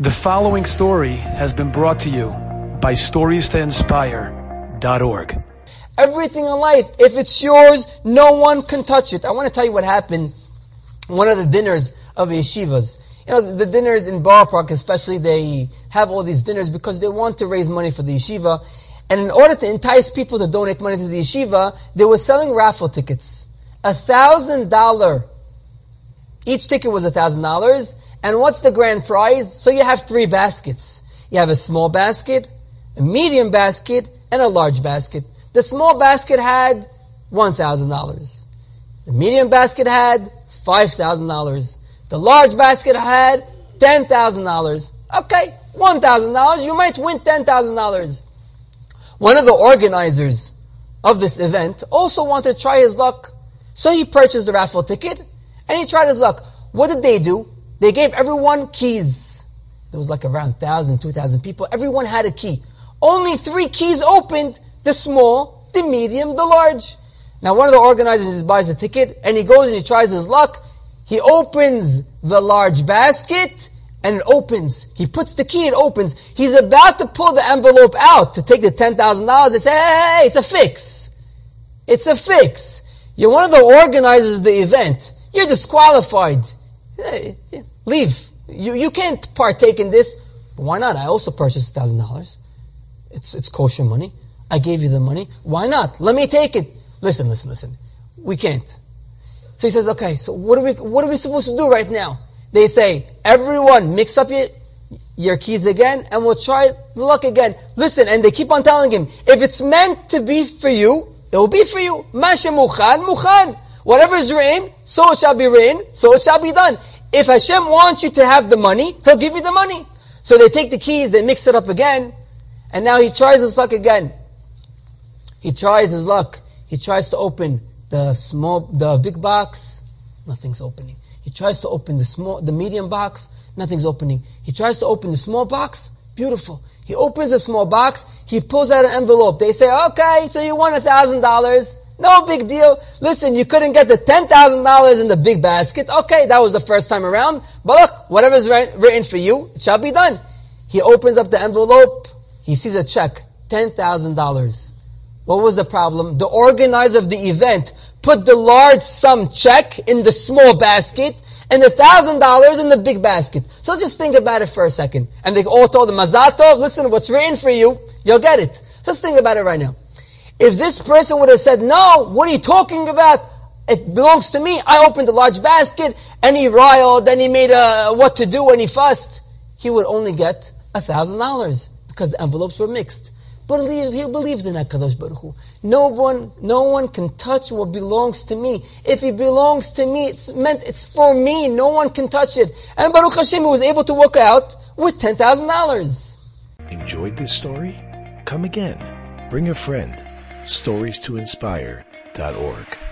The following story has been brought to you by StoriesToInspire.org. Everything in life, if it's yours, no one can touch it. I want to tell you what happened one of the dinners of yeshivas. You know, the dinners in Borough Park especially, they have all these dinners because they want to raise money for the yeshiva. And in order to entice people to donate money to the yeshiva, they were selling raffle tickets. A thousand dollar. Each ticket was a thousand dollars and what's the grand prize? So you have three baskets. You have a small basket, a medium basket, and a large basket. The small basket had $1,000. The medium basket had $5,000. The large basket had $10,000. Okay, $1,000. You might win $10,000. One of the organizers of this event also wanted to try his luck. So he purchased the raffle ticket and he tried his luck. What did they do? They gave everyone keys. There was like around 1,000, 2,000 people. Everyone had a key. Only three keys opened. The small, the medium, the large. Now one of the organizers buys the ticket and he goes and he tries his luck. He opens the large basket and it opens. He puts the key, it opens. He's about to pull the envelope out to take the $10,000. They say, hey, hey, hey, it's a fix. It's a fix. You're one of the organizers of the event. You're disqualified. Leave. You, you can't partake in this. Why not? I also purchased $1,000. It's, it's kosher money. I gave you the money. Why not? Let me take it. Listen, listen, listen. We can't. So he says, okay, so what are we, what are we supposed to do right now? They say, everyone mix up your, your keys again and we'll try luck again. Listen, and they keep on telling him, if it's meant to be for you, it will be for you. Masha mukhan, mukhan. Whatever is written, so it shall be written, so it shall be done. If Hashem wants you to have the money, He'll give you the money. So they take the keys, they mix it up again, and now he tries his luck again. He tries his luck. He tries to open the small, the big box, nothing's opening. He tries to open the small, the medium box, nothing's opening. He tries to open the small box, beautiful. He opens the small box, he pulls out an envelope. They say, okay, so you won a thousand dollars. No big deal. Listen, you couldn't get the $10,000 in the big basket. Okay, that was the first time around. But look, whatever's written for you, it shall be done. He opens up the envelope. He sees a check. $10,000. What was the problem? The organizer of the event put the large sum check in the small basket and the thousand dollars in the big basket. So just think about it for a second. And they all told the Mazatov, listen, what's written for you, you'll get it. Let's think about it right now. If this person would have said, no, what are you talking about? It belongs to me. I opened a large basket and he riled and he made a, what to do and he fussed. He would only get a thousand dollars because the envelopes were mixed. But he believes in HaKadosh Baruch Hu. No one, no one can touch what belongs to me. If it belongs to me, it's meant, it's for me. No one can touch it. And Baruch Hashem was able to work out with $10,000. Enjoyed this story? Come again. Bring a friend stories to inspire.org.